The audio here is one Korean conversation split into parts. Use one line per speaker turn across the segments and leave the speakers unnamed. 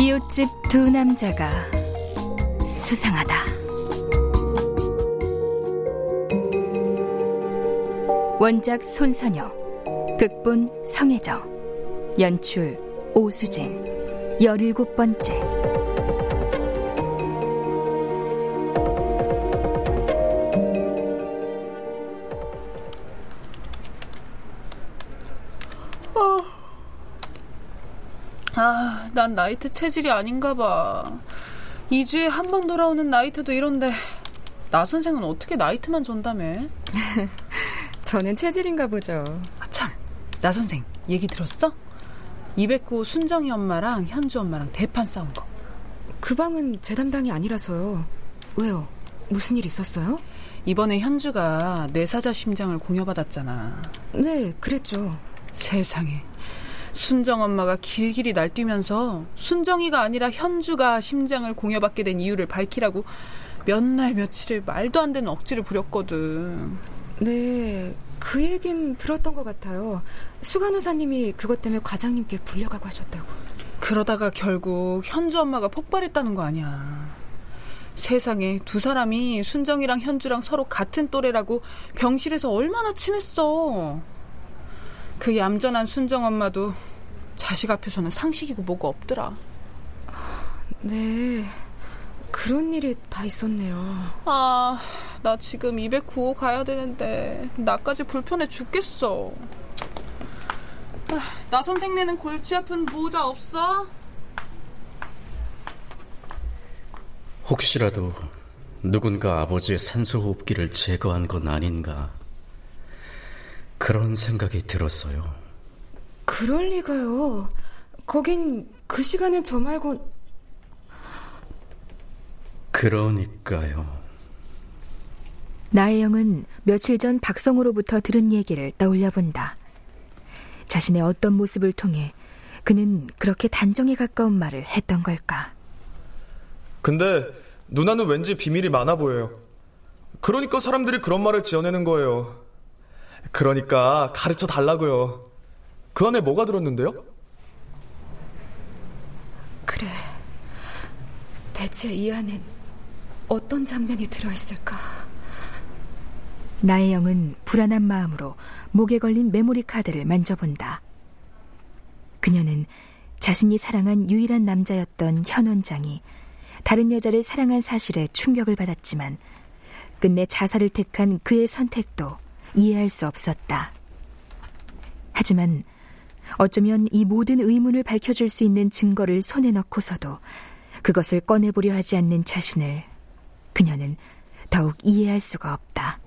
이웃집 두 남자가 수상하다. 원작 손선영, 극본 성혜정, 연출 오수진, 열일곱 번째.
난 나이트 체질이 아닌가 봐. 2주에 한 번 돌아오는 나이트도 이런데 나 선생은 어떻게 나이트만 전담해?
저는 체질인가 보죠.
아, 참. 나 선생 얘기 들었어? 209 순정이 엄마랑 현주 엄마랑 대판 싸운 거.
그 방은 제 담당이 아니라서요. 왜요? 무슨 일 있었어요?
이번에 현주가 뇌사자 심장을 공여받았잖아.
네, 그랬죠.
세상에. 순정 엄마가 길길이 날뛰면서 순정이가 아니라 현주가 심장을 공여받게 된 이유를 밝히라고 몇 날 며칠을 말도 안 되는 억지를 부렸거든.
네, 그 얘긴 들었던 것 같아요. 수간호사님이 그것 때문에 과장님께 불려가고 하셨다고.
그러다가 결국 현주 엄마가 폭발했다는 거 아니야. 세상에 두 사람이 순정이랑 현주랑 서로 같은 또래라고 병실에서 얼마나 친했어. 그 얌전한 순정 엄마도 자식 앞에서는 상식이고 뭐가 없더라.
네, 그런 일이 다 있었네요.
아, 나 지금 209호 가야 되는데 나까지 불편해 죽겠어. 아, 나 선생네는 골치 아픈 모자 없어?
혹시라도 누군가 아버지의 산소 호흡기를 제거한 건 아닌가 그런 생각이 들었어요.
그럴 리가요. 거긴 그 시간엔 저 말고
그러니까요.
나혜영은 며칠 전 박성우로부터 들은 얘기를 떠올려 본다. 자신의 어떤 모습을 통해 그는 그렇게 단정에 가까운 말을 했던 걸까?
근데 누나는 왠지 비밀이 많아 보여요. 그러니까 사람들이 그런 말을 지어내는 거예요. 그러니까 가르쳐 달라고요. 그 안에 뭐가 들었는데요?
그래. 대체 이 안엔 어떤 장면이 들어있을까?
나혜영은 불안한 마음으로 목에 걸린 메모리 카드를 만져본다. 그녀는 자신이 사랑한 유일한 남자였던 현 원장이 다른 여자를 사랑한 사실에 충격을 받았지만 끝내 자살을 택한 그의 선택도 이해할 수 없었다. 하지만 어쩌면 이 모든 의문을 밝혀줄 수 있는 증거를 손에 넣고서도 그것을 꺼내보려 하지 않는 자신을 그녀는 더욱 이해할 수가 없다.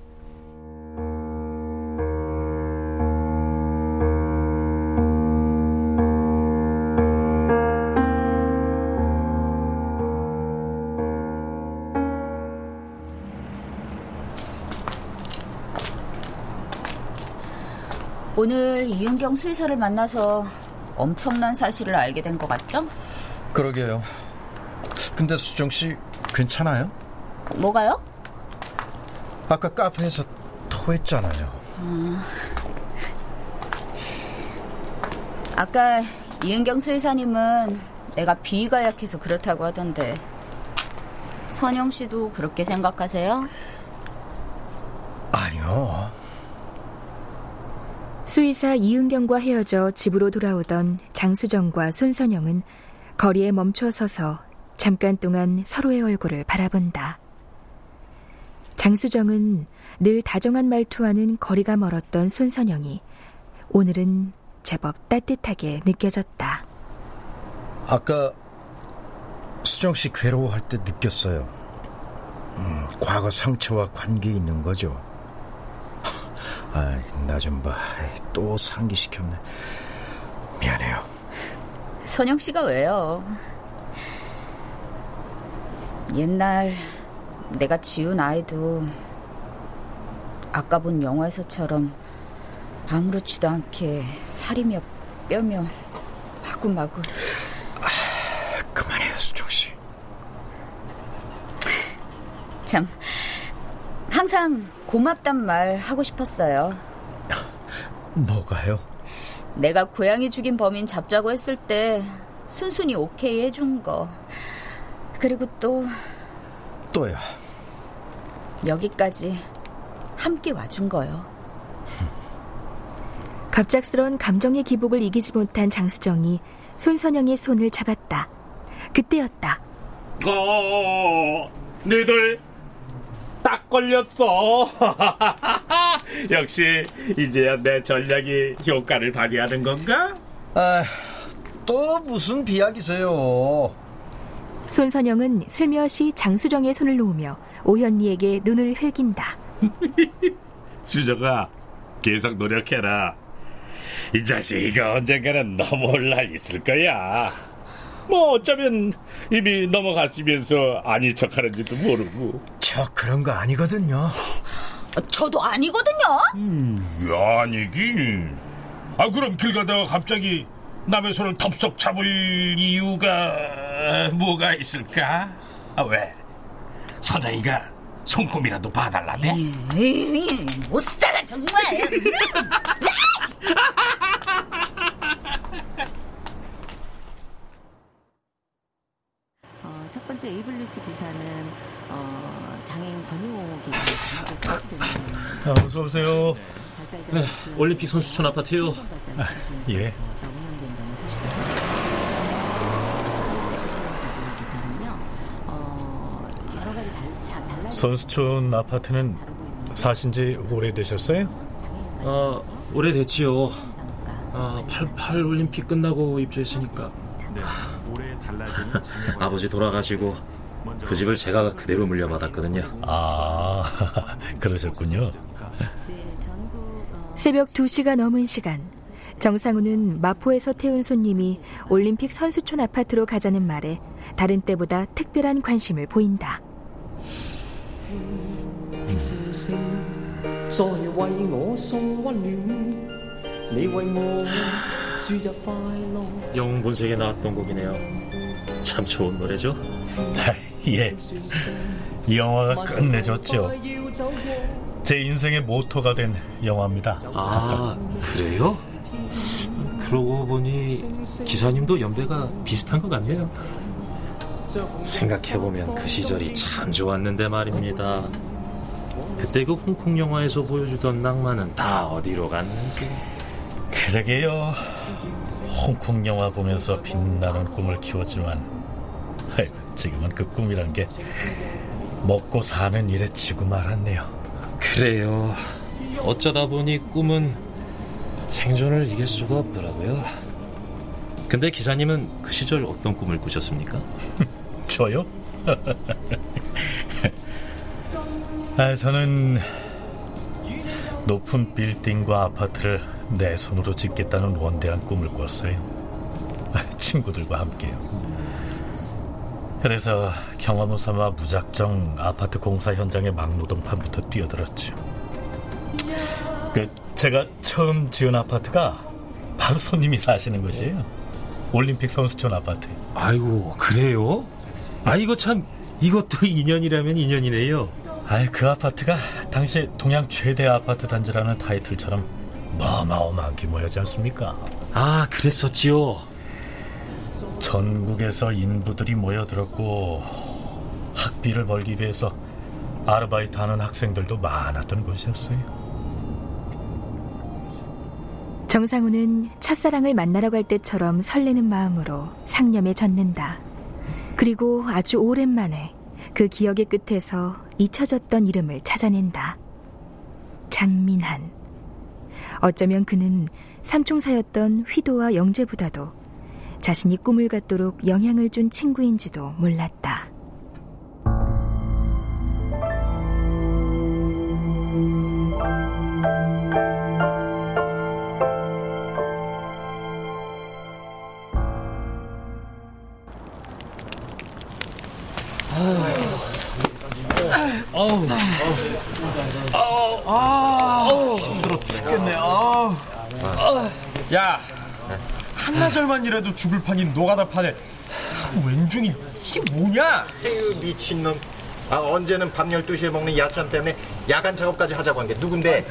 오늘 이은경 수의사를 만나서 엄청난 사실을 알게 된 것 같죠?
그러게요. 근데 수정 씨 괜찮아요?
뭐가요?
아까 카페에서 토했잖아요.
어... 아까 이은경 수의사님은 내가 비위가 약해서 그렇다고 하던데 선영 씨도 그렇게 생각하세요?
아니요.
수의사 이은경과 헤어져 집으로 돌아오던 장수정과 손선영은 거리에 멈춰 서서 잠깐 동안 서로의 얼굴을 바라본다. 장수정은 늘 다정한 말투와는 거리가 멀었던 손선영이 오늘은 제법 따뜻하게 느껴졌다.
아까 수정 씨 괴로워할 때 느꼈어요. 음, 과거 상처와 관계 있는 거죠. 아, 나 좀 봐. 또 상기시켰네. 미안해요.
선영 씨가 왜요? 옛날 내가 지운 아이도 아까 본 영화에서처럼 아무렇지도 않게 살이며 뼈며 마구마구
아, 그만해요 수정 씨
참 항상 고맙단 말 하고 싶었어요
뭐가요?
내가 고양이 죽인 범인 잡자고 했을 때 순순히 오케이 해준 거 그리고 또
또요
여기까지 함께 와준 거요
갑작스런 감정의 기복을 이기지 못한 장수정이 손선영의 손을 잡았다. 그때였다.
어, 너희들 딱 걸렸어. 역시 이제야 내 전략이 효과를 발휘하는 건가?
아, 또 무슨 비약이세요?
손선영은 슬며시 장수정의 손을 놓으며 오현리에게 눈을 흘긴다.
수정아, 계속 노력해라. 이 자식이가 언젠가는 넘어올 날 있을 거야. 뭐 어쩌면 이미 넘어갔으면서 아닌 척하는지도 모르고.
저 그런 거 아니거든요.
저도 아니거든요.
음, 아니긴. 아 그럼 길 가다가 갑자기 남의 손을 덥석 잡을 이유가 뭐가 있을까? 아 왜? 선영이가 손꼽이라도 봐달라대?
못 살아 정말.
어, 첫 번째 에이블뉴스 기사는 어, 장애인 권유옥이 감옥에
아, 어서 오세요.
네, 올림픽 선수촌 아파트요.
아, 예. 선수촌 아파트는 사신 지 오래되셨어요?
아, 오래됐지요. 아, 88 올림픽 끝나고 입주했으니까. 아버지 돌아가시고 그 집을 제가 그대로 물려받았거든요.
아, 그러셨군요.
새벽 2시가 넘은 시간. 정상우는 마포에서 태운 손님이 올림픽 선수촌 아파트로 가자는 말에 다른 때보다 특별한 관심을 보인다.
영웅 본색에 나왔던 곡이네요. 참 좋은 노래죠?
아, 예. 이 영화가 끝내줬죠. 제 인생의 모토가 된 영화입니다.
아, 그래요? 그러고 보니 기사님도 연배가 비슷한 것 같네요. 생각해보면 그 시절이 참 좋았는데 말입니다. 그때 그 홍콩 영화에서 보여주던 낭만은 다 어디로 갔는지.
그러게요. 홍콩 영화 보면서 빛나는 꿈을 키웠지만 아이고, 지금은 그 꿈이란 게 먹고 사는 일에 지고 말았네요.
그래요. 어쩌다 보니 꿈은 생존을 이길 수가 없더라고요. 근데 기사님은 그 시절 어떤 꿈을 꾸셨습니까?
저요? 아, 저는 높은 빌딩과 아파트를 내 손으로 짓겠다는 원대한 꿈을 꿨어요. 친구들과 함께요. 그래서 경험을 삼아 무작정 아파트 공사 현장의 막노동판부터 뛰어들었죠. 그 제가 처음 지은 아파트가 바로 손님이 사시는 곳이에요. 올림픽 선수촌 아파트.
아이고 그래요? 아 이거 참 이것도 인연이라면 인연이네요.
아이 그 아파트가 당시 동양 최대 아파트 단지라는 타이틀처럼 어마어마한 규모였지 않습니까?
아 그랬었지요.
전국에서 인부들이 모여들었고 학비를 벌기 위해서 아르바이트 하는 학생들도 많았던 곳이었어요.
정상우는 첫사랑을 만나러 갈 때처럼 설레는 마음으로 상념에 젖는다. 그리고 아주 오랜만에 그 기억의 끝에서 잊혀졌던 이름을 찾아낸다. 장민한. 어쩌면 그는 삼총사였던 휘도와 영재보다도 자신이 꿈을 갖도록 영향을 준 친구인지도 몰랐다.
아우, 아우, 아우, 힘들어 죽겠네. 아우. 야, 한나절만 일해도 죽을 판인 노가다 판에 왼종이 이게 뭐냐?
에휴, 미친놈. 아, 언제는 밤 12시에 먹는 야참 때문에 야간 작업까지 하자고 한 게 누군데?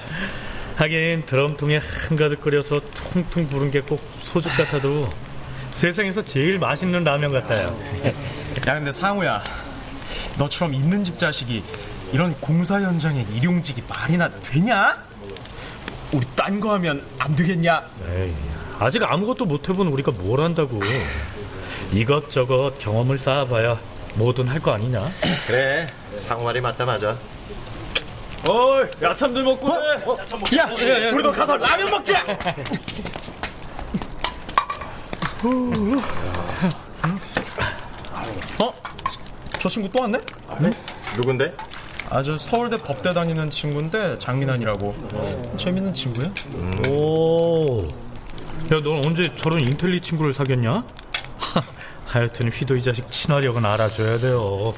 하긴 드럼통에 한가득 끓여서 퉁퉁 부른 게 꼭 소죽 같아도 세상에서 제일 맛있는 라면 같아요.
야, 근데 상우야. 너처럼 있는 집 자식이 이런 공사 현장에 일용직이 말이나 되냐? 우리 딴 거 하면 안 되겠냐?
에이, 아직 아무것도 못 해본 우리가 뭘 한다고. 이것저것 경험을 쌓아봐야 뭐든 할 거 아니냐?
그래, 상우 말이 맞다 맞아.
어이, 야참들 먹고 해.
야참
야, 우리도 가서 라면 먹자. 어? 저 친구 또 왔네?
네? 누군데?
아주 서울대 법대 다니는 친구인데 장민환이라고 재밌는 친구야?
오. 야, 넌 언제 저런 인텔리 친구를 사귀었냐? 하여튼 휘도 이 자식 친화력은 알아줘야 돼요.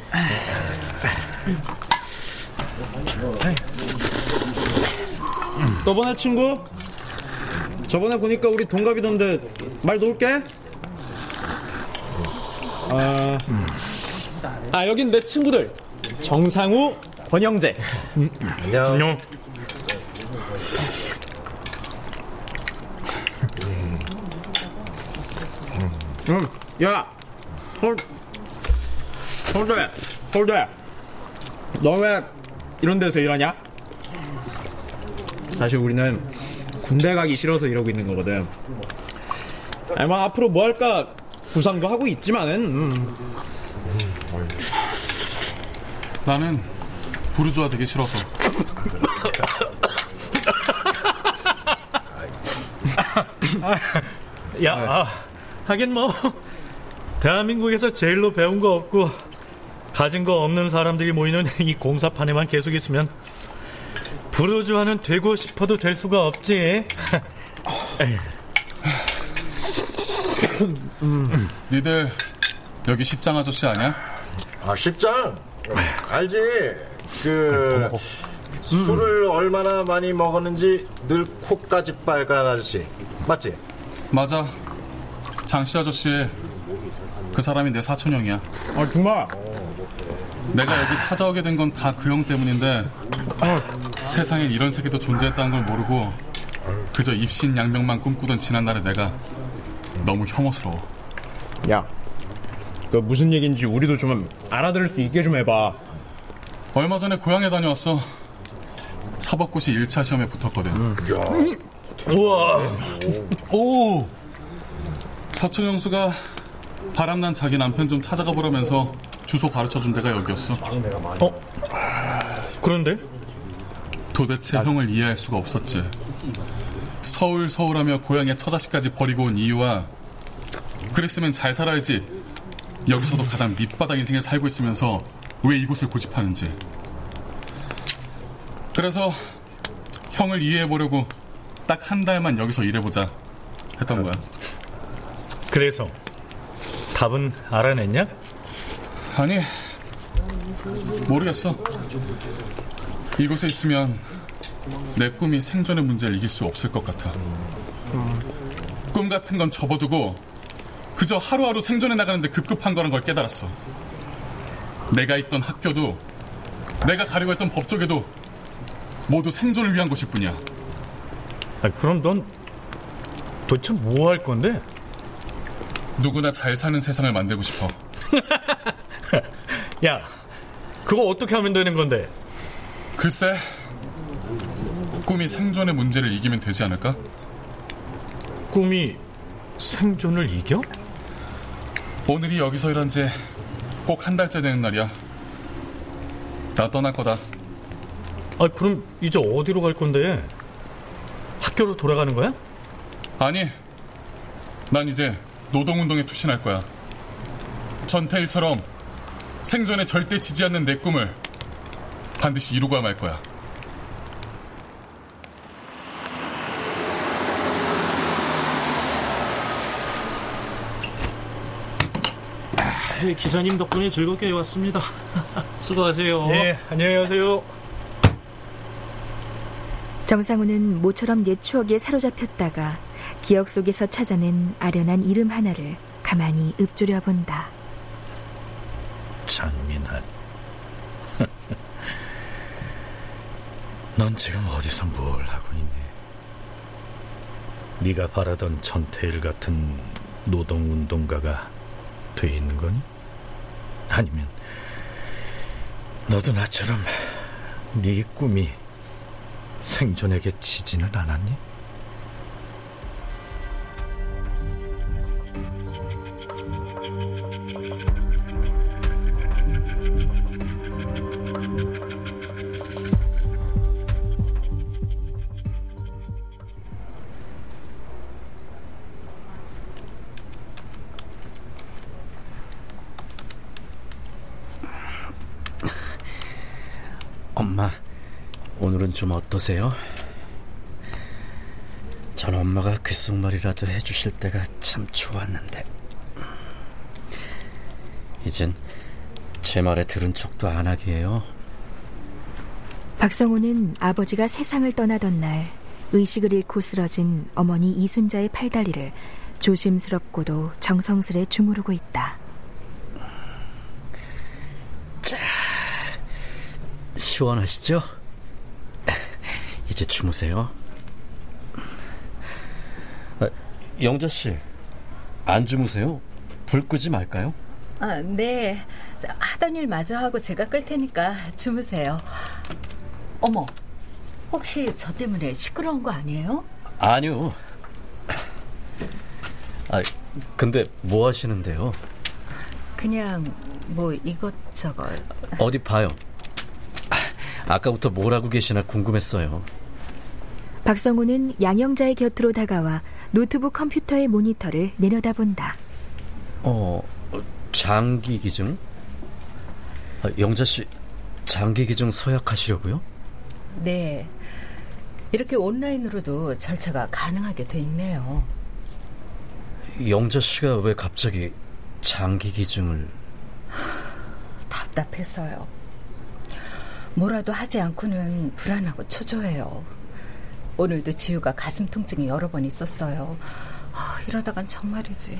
너번에 친구? 저번에 보니까 우리 동갑이던데 말 놓을게. 아, 아 여긴 내 친구들 정상우, 권영재.
안녕.
안녕.
음, 야, 홀, 홀대, 홀대. 너 왜 이런 데서 일하냐? 사실 우리는 군대 가기 싫어서 이러고 있는 거거든. 뭐 앞으로 뭐 할까 구상도 하고 있지만은. 음.
나는 부르주아 되기 싫어서.
야, 아, 하긴 뭐 대한민국에서 제일로 배운 거 없고 가진 거 없는 사람들이 모이는 이 공사판에만 계속 있으면 부르주아는 되고 싶어도 될 수가 없지.
니들 여기 십장 아저씨 아니야?
아, 십장? 알지. 그 술을 얼마나 많이 먹었는지 늘 코까지 빨간 아저씨. 맞지?
맞아. 장씨 아저씨. 그 사람이 내 사촌 형이야.
아 정말?
내가 여기 찾아오게 된 건 다 그 형 때문인데 세상엔 이런 세계도 존재했다는 걸 모르고 그저 입신 양명만 꿈꾸던 지난날의 내가 너무 혐오스러워.
야, 그 무슨 얘기인지 우리도 좀 알아들을 수 있게 좀 해봐.
얼마 전에 고향에 다녀왔어. 사법고시 1차 시험에 붙었거든.
우와.
오. 사촌 형수가 바람난 자기 남편 좀 찾아가 보라면서 주소 가르쳐준 데가 여기였어.
어? 그런데?
도대체 형을 이해할 수가 없었지. 서울 서울하며 고향의 처자식까지 버리고 온 이유와 그랬으면 잘 살아야지 여기서도 가장 밑바닥 인생을 살고 있으면서 왜 이곳을 고집하는지. 그래서 형을 이해해보려고 딱 한 달만 여기서 일해보자 했던 거야.
그래서 답은 알아냈냐?
아니 모르겠어. 이곳에 있으면 내 꿈이 생존의 문제를 이길 수 없을 것 같아. 꿈 같은 건 접어두고 그저 하루하루 생존해 나가는데 급급한 거란 걸 깨달았어. 내가 있던 학교도 내가 가려고 했던 법조계도 모두 생존을 위한 곳일 뿐이야.
아, 그럼 넌 도대체 뭐 할 건데?
누구나 잘 사는 세상을 만들고 싶어.
야, 그거 어떻게 하면 되는 건데?
글쎄, 꿈이 생존의 문제를 이기면 되지 않을까?
꿈이 생존을 이겨?
오늘이 여기서 일한 지꼭 한 달째 되는 날이야. 나 떠날 거다.
아, 그럼 이제 어디로 갈 건데? 학교로 돌아가는 거야?
아니, 난 이제 노동운동에 투신할 거야. 전태일처럼 생존에 절대 지지 않는 내 꿈을 반드시 이루고야 말 거야.
네, 기사님 덕분에 즐겁게 왔습니다. 수고하세요.
네, 안녕히 가세요.
정상우는 모처럼 옛 추억에 사로잡혔다가 기억 속에서 찾아낸 아련한 이름 하나를 가만히 읊조려 본다.
장민환. 넌 지금 어디서 뭘 하고 있니? 네가 바라던 전태일 같은 노동운동가가 돼 있는 거니? 아니면 너도 나처럼 네 꿈이 생존에게 지지는 않았니?
엄마, 오늘은 좀 어떠세요? 전 엄마가 귓속말이라도 해주실 때가 참 좋았는데 이젠 제 말에 들은 척도 안 하기에요.
박성호는 아버지가 세상을 떠나던 날 의식을 잃고 쓰러진 어머니 이순자의 팔다리를 조심스럽고도 정성스레 주무르고 있다.
시원하시죠? 이제 주무세요. 아, 영자 씨, 안 주무세요? 불 끄지 말까요?
아, 네. 자, 하던 일 마저 하고 제가 끌 테니까 주무세요. 어머, 혹시 저 때문에 시끄러운 거 아니에요?
아니요. 아, 근데 뭐 하시는데요?
그냥 뭐 이것저것.
어디 봐요. 아까부터 뭘 하고 계시나 궁금했어요.
박성우는 양영자의 곁으로 다가와 노트북 컴퓨터의 모니터를 내려다본다.
어, 장기 기증? 아, 영자 씨, 장기 기증 서약하시려고요?
네. 이렇게 온라인으로도 절차가 가능하게 돼 있네요.
영자 씨가 왜 갑자기 장기 기증을
답답해서요. 뭐라도 하지 않고는 불안하고 초조해요. 오늘도 지우가 가슴 통증이 여러 번 있었어요. 아, 이러다간 정말이지.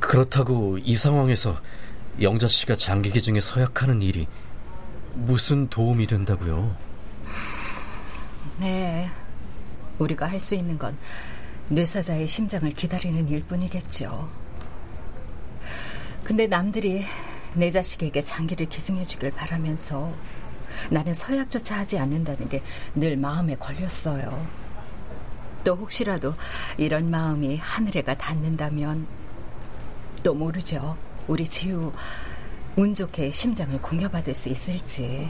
그렇다고 이 상황에서 영자 씨가 장기 기증에 서약하는 일이 무슨 도움이 된다고요?
네. 우리가 할 수 있는 건 뇌사자의 심장을 기다리는 일뿐이겠죠. 근데 남들이 내 자식에게 장기를 기증해 주길 바라면서 나는 서약조차 하지 않는다는 게 늘 마음에 걸렸어요. 또 혹시라도 이런 마음이 하늘에가 닿는다면 또 모르죠. 우리 지우 운 좋게 심장을 공여받을 수 있을지.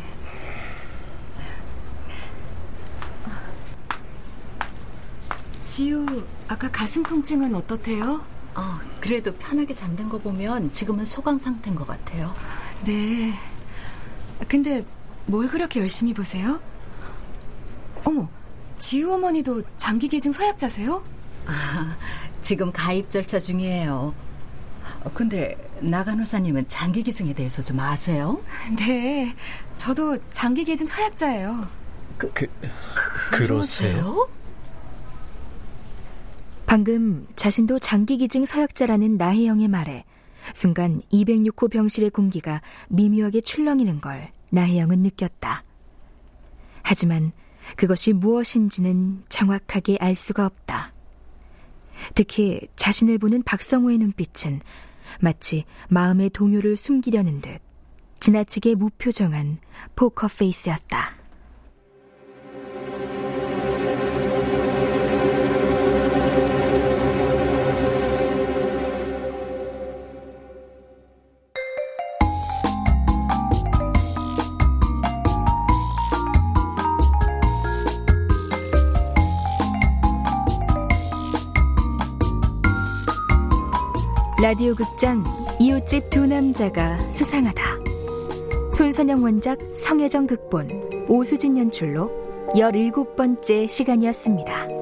지우, 아까 가슴 통증은 어떻대요?
어, 그래도 편하게 잠든 거 보면 지금은 소강 상태인 것 같아요.
네. 근데 뭘 그렇게 열심히 보세요? 어머, 지우 어머니도 장기 기증 서약자세요?
아, 지금 가입 절차 중이에요. 어, 근데 나간호사님은 장기 기증에 대해서 좀 아세요?
네, 저도 장기 기증 서약자예요.
그,
그, 그러세요?
방금 자신도 장기기증 서약자라는 나혜영의 말에 순간 206호 병실의 공기가 미묘하게 출렁이는 걸 나혜영은 느꼈다. 하지만 그것이 무엇인지는 정확하게 알 수가 없다. 특히 자신을 보는 박성호의 눈빛은 마치 마음의 동요를 숨기려는 듯 지나치게 무표정한 포커 페이스였다. 라디오 극장 이웃집 두 남자가 수상하다. 손선영 원작 성혜정 극본 오수진 연출로 17번째 시간이었습니다.